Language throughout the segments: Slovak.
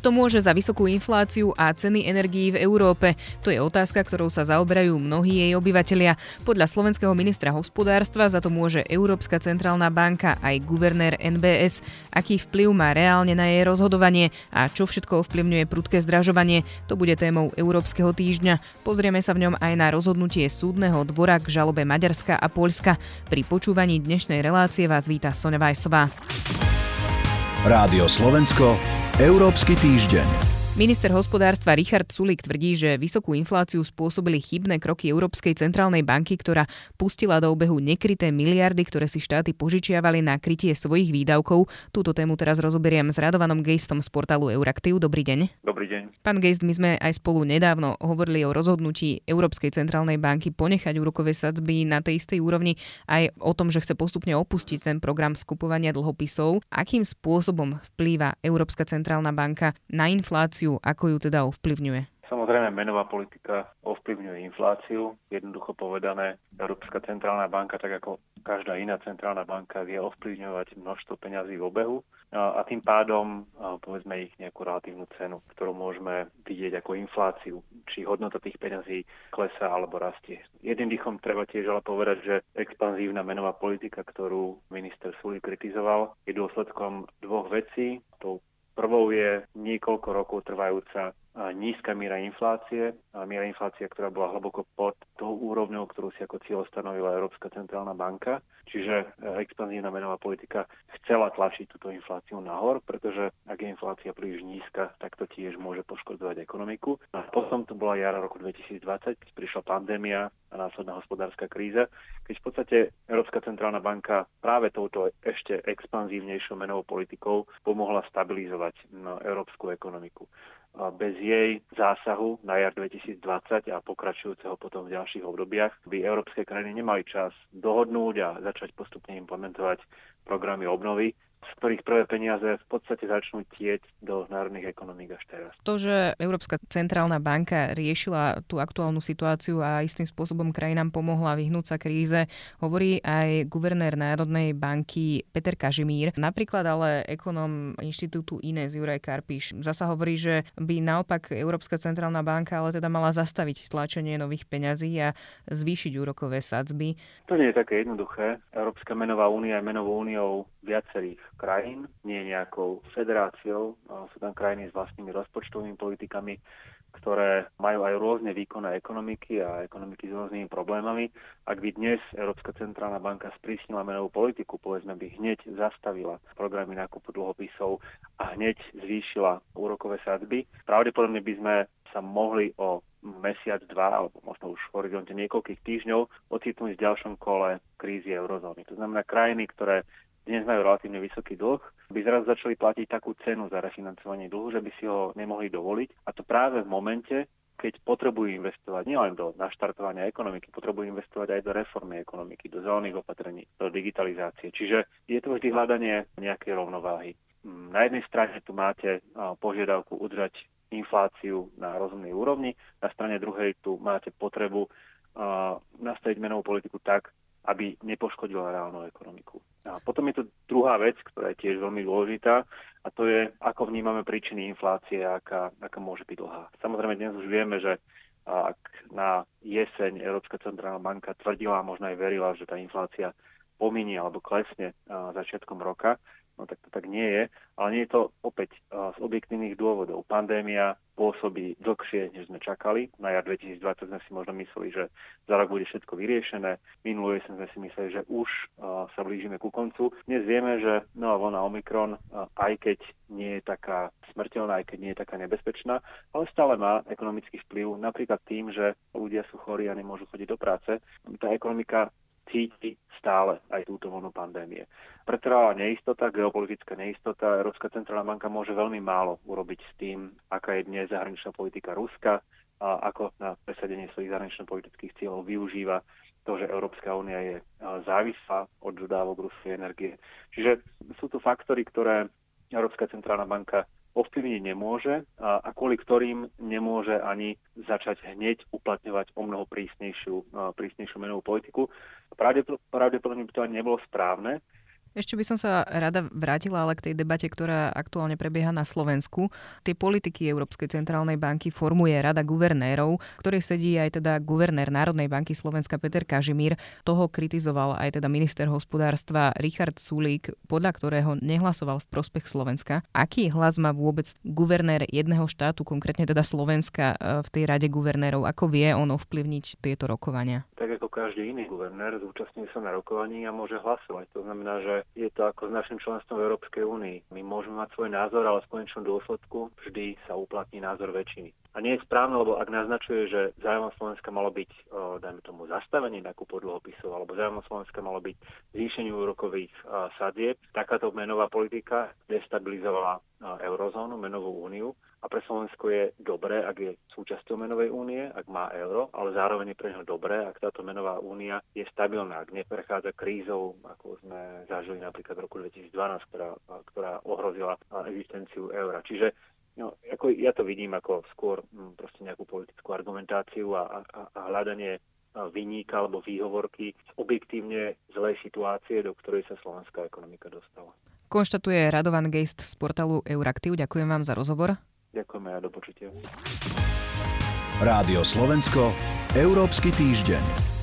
Kto môže za vysokú infláciu a ceny energií v Európe? To je otázka, ktorou sa zaoberajú mnohí jej obyvatelia. Podľa slovenského ministra hospodárstva za to môže Európska centrálna banka aj guvernér NBS. Aký vplyv má reálne na jej rozhodovanie a čo všetko ovplyvňuje prudké zdražovanie? To bude témou Európskeho týždňa. Pozrieme sa v ňom aj na rozhodnutie súdneho dvora k žalobe Maďarska a Poľska. Pri počúvaní dnešnej relácie vás víta Sonja Vajsová. Rádio Slovensko Európsky týždeň. Minister hospodárstva Richard Sulik tvrdí, že vysokú infláciu spôsobili chybné kroky Európskej centrálnej banky, ktorá pustila do obehu nekryté miliardy, ktoré si štáty požičiavali na krytie svojich výdavkov. Túto tému teraz rozoberiem s Radovanom Gejstom z portálu Euraktiv. Dobrý deň. Dobrý deň. Pán Gejst, my sme aj spolu nedávno hovorili o rozhodnutí Európskej centrálnej banky ponechať úrokové sadzby na tej istej úrovni, aj o tom, že chce postupne opustiť ten program skupovania dlhopisov. Akým spôsobom vplýva Európska centrálna banka na infláciu infláciu, ako ju teda ovplyvňuje? Samozrejme, menová politika ovplyvňuje infláciu. Jednoducho povedané, Európska centrálna banka, tak ako každá iná centrálna banka, vie ovplyvňovať množstvo peňazí v obehu a tým pádom povedzme ich nejakú relatívnu cenu, ktorú môžeme vidieť ako infláciu, či hodnota tých peňazí klesá alebo rastie. Jedným dýchom treba tiež ale povedať, že expanzívna menová politika, ktorú minister Suli kritizoval, je dôsledkom dvoch vecí. Tou Prvou je niekoľko rokov trvajúca nízka miera inflácie, miera inflácie, ktorá bola hlboko pod tou úrovňou, ktorú si ako cieľ stanovila Európska centrálna banka. Čiže e, expanzívna menová politika chcela tlačiť túto infláciu nahor, pretože ak je inflácia príliš nízka, tak to tiež môže poškodzovať ekonomiku. A potom to bola jara roku 2020, keď prišla pandémia a následná hospodárska kríza, keď v podstate Európska centrálna banka práve touto ešte expanzívnejšou menovou politikou pomohla stabilizovať no, európsku ekonomiku bez jej zásahu na jar 2020 a pokračujúceho potom v ďalších obdobiach by európske krajiny nemali čas dohodnúť a začať postupne implementovať programy obnovy z ktorých prvé peniaze v podstate začnú tieť do národných ekonomík až teraz. To, že Európska centrálna banka riešila tú aktuálnu situáciu a istým spôsobom krajinám pomohla vyhnúť sa kríze, hovorí aj guvernér Národnej banky Peter Kažimír. Napríklad ale ekonom inštitútu Ines Juraj Karpiš zasa hovorí, že by naopak Európska centrálna banka ale teda mala zastaviť tlačenie nových peňazí a zvýšiť úrokové sadzby. To nie je také jednoduché. Európska menová únia je menovou úniou viacerých krajín, nie nejakou federáciou. Sú tam krajiny s vlastnými rozpočtovými politikami, ktoré majú aj rôzne výkonné ekonomiky a ekonomiky s rôznymi problémami. Ak by dnes Európska centrálna banka sprísnila menovú politiku, povedzme by hneď zastavila programy nákupu dlhopisov a hneď zvýšila úrokové sadzby, pravdepodobne by sme sa mohli o mesiac, dva, alebo možno už v horizonte niekoľkých týždňov ocitnúť v ďalšom kole krízy eurozóny. To znamená krajiny, ktoré dnes majú relatívne vysoký dlh, by zrazu začali platiť takú cenu za refinancovanie dlhu, že by si ho nemohli dovoliť. A to práve v momente, keď potrebujú investovať nielen do naštartovania ekonomiky, potrebujú investovať aj do reformy ekonomiky, do zelených opatrení, do digitalizácie. Čiže je to vždy hľadanie nejakej rovnováhy. Mm, na jednej strane tu máte požiadavku udržať infláciu na rozumnej úrovni, na strane druhej tu máte potrebu nastaviť menovú politiku tak, aby nepoškodila reálnu ekonomiku. A potom je tu druhá vec, ktorá je tiež veľmi dôležitá a to je, ako vnímame príčiny inflácie aká, aká môže byť dlhá. Samozrejme dnes už vieme, že ak na jeseň Európska centrálna banka tvrdila a možno aj verila, že tá inflácia pominie alebo klesne začiatkom roka, no tak to tak nie je. Ale nie je to opäť z objektívnych dôvodov. Pandémia pôsobí dlhšie, než sme čakali. Na jar 2020 sme si možno mysleli, že za rok bude všetko vyriešené. Minulý sme si mysleli, že už sa blížime ku koncu. Dnes vieme, že nová vlna Omikron, aj keď nie je taká smrteľná, aj keď nie je taká nebezpečná, ale stále má ekonomický vplyv, napríklad tým, že ľudia sú chorí a nemôžu chodiť do práce. Tá ekonomika cíti stále aj túto vlnu pandémie. Pretrváva neistota, geopolitická neistota. Európska centrálna banka môže veľmi málo urobiť s tým, aká je dnes zahraničná politika Ruska a ako na presadenie svojich zahranično-politických cieľov využíva to, že Európska únia je závislá od dodávok ruskej energie. Čiže sú tu faktory, ktoré Európska centrálna banka ovplyvniť nemôže a, kvôli ktorým nemôže ani začať hneď uplatňovať o mnoho prísnejšiu, prísnejšiu menovú politiku. Pravdepodobne by to ani nebolo správne, Ešte by som sa rada vrátila ale k tej debate, ktorá aktuálne prebieha na Slovensku. Tie politiky Európskej centrálnej banky formuje Rada guvernérov, ktorej sedí aj teda guvernér Národnej banky Slovenska Peter Kažimír. Toho kritizoval aj teda minister hospodárstva Richard Sulík, podľa ktorého nehlasoval v prospech Slovenska. Aký hlas má vôbec guvernér jedného štátu, konkrétne teda Slovenska e, v tej Rade guvernérov? Ako vie on ovplyvniť tieto rokovania? Tak ako každý iný guvernér zúčastní sa na rokovaní a môže hlasovať. To znamená, že je to ako s našim členstvom v Európskej únii. My môžeme mať svoj názor, ale v konečnom dôsledku vždy sa uplatní názor väčšiny. A nie je správne, lebo ak naznačuje, že zájmom Slovenska malo byť, dajme tomu, zastavenie nákupu dlhopisov, alebo zájmom Slovenska malo byť zvýšenie úrokových sadieb, takáto menová politika destabilizovala eurozónu, menovú úniu a pre Slovensko je dobré, ak je súčasťou menovej únie, ak má euro, ale zároveň je pre neho dobré, ak táto menová únia je stabilná, ak neprechádza krízou, ako sme zažili napríklad v roku 2012, ktorá, ktorá ohrozila existenciu eura. Čiže No, ako ja to vidím ako skôr m, hm, proste nejakú politickú argumentáciu a, a, a hľadanie vyníka alebo výhovorky z objektívne zlej situácie, do ktorej sa slovenská ekonomika dostala. Konštatuje Radovan Geist z portálu Euraktiv. Ďakujem vám za rozhovor. Ďakujeme a do počutia. Rádio Slovensko, Európsky týždeň.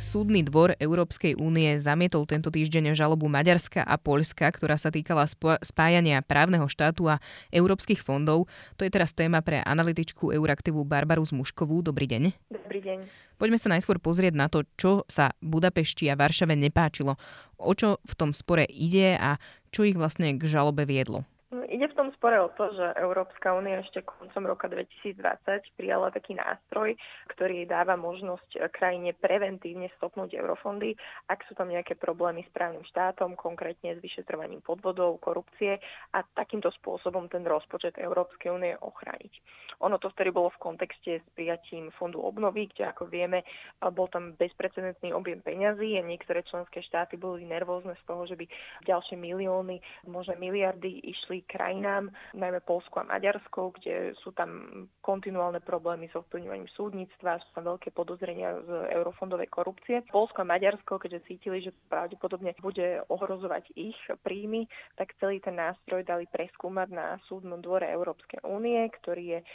Súdny dvor Európskej únie zamietol tento týždeň žalobu Maďarska a Poľska, ktorá sa týkala spájania právneho štátu a európskych fondov. To je teraz téma pre analytičku Euraktivu Barbaru Zmuškovú. Dobrý deň. Dobrý deň. Poďme sa najskôr pozrieť na to, čo sa Budapešti a Varšave nepáčilo. O čo v tom spore ide a čo ich vlastne k žalobe viedlo? Ide v tom spore o to, že Európska únia ešte koncom roka 2020 prijala taký nástroj, ktorý dáva možnosť krajine preventívne stopnúť eurofondy, ak sú tam nejaké problémy s právnym štátom, konkrétne s vyšetrovaním podvodov, korupcie a takýmto spôsobom ten rozpočet Európskej únie ochrániť. Ono to vtedy bolo v kontexte s prijatím fondu obnovy, kde ako vieme, bol tam bezprecedentný objem peňazí a niektoré členské štáty boli nervózne z toho, že by ďalšie milióny, možno miliardy išli krajinám, najmä Polsku a Maďarsku, kde sú tam kontinuálne problémy s ovplyvňovaním súdnictva, sú tam veľké podozrenia z eurofondovej korupcie. Polsko a Maďarsko, keďže cítili, že pravdepodobne bude ohrozovať ich príjmy, tak celý ten nástroj dali preskúmať na súdnom dvore Európskej únie, ktorý je e,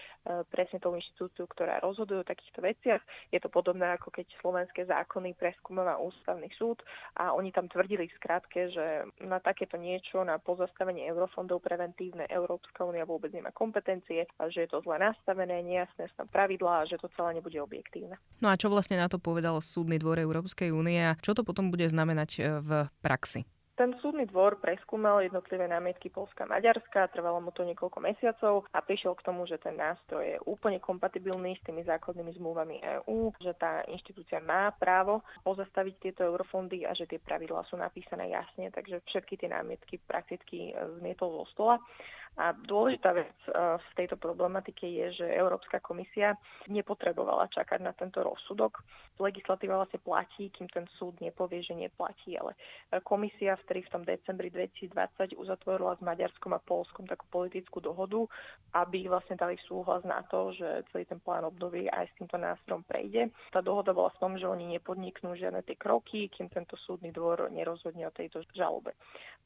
presne tou inštitúciou, ktorá rozhoduje o takýchto veciach. Je to podobné ako keď slovenské zákony preskúmava ústavný súd a oni tam tvrdili v skratke, že na takéto niečo, na pozastavenie eurofondov prevent preventívne Európska únia vôbec nemá kompetencie, a že je to zle nastavené, nejasné sú tam pravidlá a že to celé nebude objektívne. No a čo vlastne na to povedal Súdny dvor Európskej únie a čo to potom bude znamenať e, v praxi? Ten súdny dvor preskúmal jednotlivé námietky Polska a Maďarska, trvalo mu to niekoľko mesiacov a prišiel k tomu, že ten nástroj je úplne kompatibilný s tými základnými zmluvami EÚ, že tá inštitúcia má právo pozastaviť tieto eurofondy a že tie pravidlá sú napísané jasne, takže všetky tie námietky prakticky zmietol zo stola. A dôležitá vec e, v tejto problematike je, že Európska komisia nepotrebovala čakať na tento rozsudok. Legislatíva vlastne platí, kým ten súd nepovie, že neplatí, ale e, komisia vtedy v tom decembri 2020 uzatvorila s Maďarskom a Polskom takú politickú dohodu, aby vlastne dali súhlas na to, že celý ten plán obnovy aj s týmto nástrojom prejde. Tá dohoda bola v tom, že oni nepodniknú žiadne tie kroky, kým tento súdny dvor nerozhodne o tejto žalobe.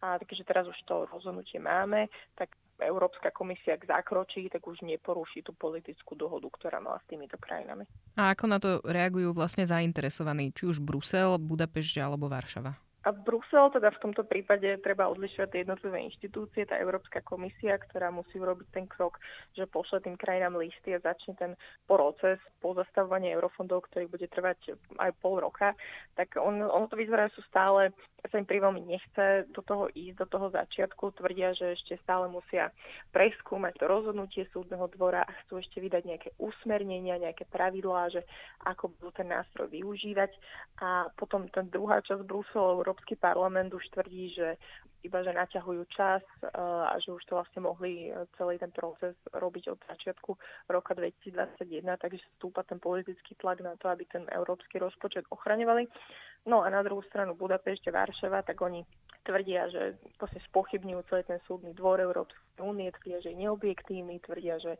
A takže teraz už to rozhodnutie máme, tak Európska komisia k zakročí, tak už neporuší tú politickú dohodu, ktorá mala s týmito krajinami. A ako na to reagujú vlastne zainteresovaní, či už Brusel, Budapešť alebo Varšava? A Brusel, teda v tomto prípade treba odlišovať tie jednotlivé inštitúcie, tá Európska komisia, ktorá musí urobiť ten krok, že pošle tým krajinám listy a začne ten proces pozastavovania eurofondov, ktorý bude trvať aj pol roka, tak on, ono to vyzerá, sú stále sa im veľmi nechce do toho ísť, do toho začiatku. Tvrdia, že ešte stále musia preskúmať to rozhodnutie súdneho dvora a chcú ešte vydať nejaké usmernenia, nejaké pravidlá, že ako budú ten nástroj využívať. A potom ten druhá časť Bruselu, Európsky parlament už tvrdí, že iba že naťahujú čas eh, a že už to vlastne mohli eh, celý ten proces robiť od začiatku roka 2021, takže stúpa ten politický tlak na to, aby ten európsky rozpočet ochraňovali. No a na druhú stranu Budapešť a Varšava, tak oni tvrdia, že vlastne spochybňujú celý ten súdny dvor Európskej únie, tvrdia, že je neobjektívny, tvrdia, že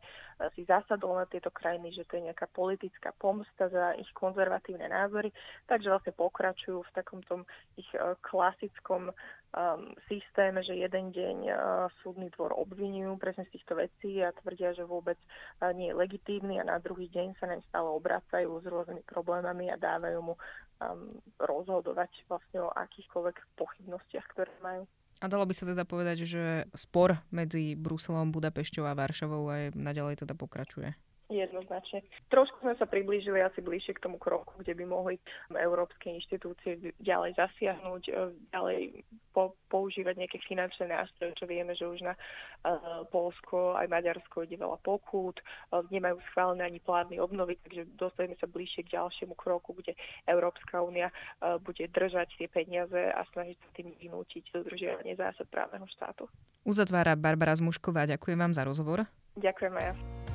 si zasadol na tieto krajiny, že to je nejaká politická pomsta za ich konzervatívne názory, takže vlastne pokračujú v takom tom ich klasickom um, systém, že jeden deň uh, súdny dvor obvinujú presne z týchto vecí a tvrdia, že vôbec uh, nie je legitívny a na druhý deň sa naň stále obracajú s rôznymi problémami a dávajú mu um, rozhodovať vlastne o akýchkoľvek pochybnostiach, ktoré majú. A dalo by sa teda povedať, že spor medzi Bruselom, Budapešťou a Varšavou aj naďalej teda pokračuje? Jednoznačne. Trošku sme sa priblížili asi bližšie k tomu kroku, kde by mohli európske inštitúcie ďalej zasiahnuť, e, ďalej po, používať nejaké finančné nástroje, čo vieme, že už na uh, Polsko aj Maďarsko ide veľa pokút, uh, nemajú schválené ani plány obnovy, takže dostaneme sa bližšie k ďalšiemu kroku, kde Európska únia uh, bude držať tie peniaze a snažiť sa tým vynútiť dodržiavanie zásad právneho štátu. Uzatvára Barbara Zmušková. Ďakujem vám za rozhovor. Ďakujem aj ja.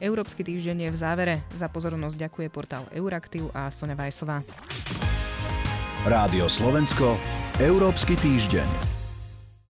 Európsky týždeň je v závere. Za pozornosť ďakuje portál Euraktiv a Sonja Vajsová. Rádio Slovensko, Európsky týždeň.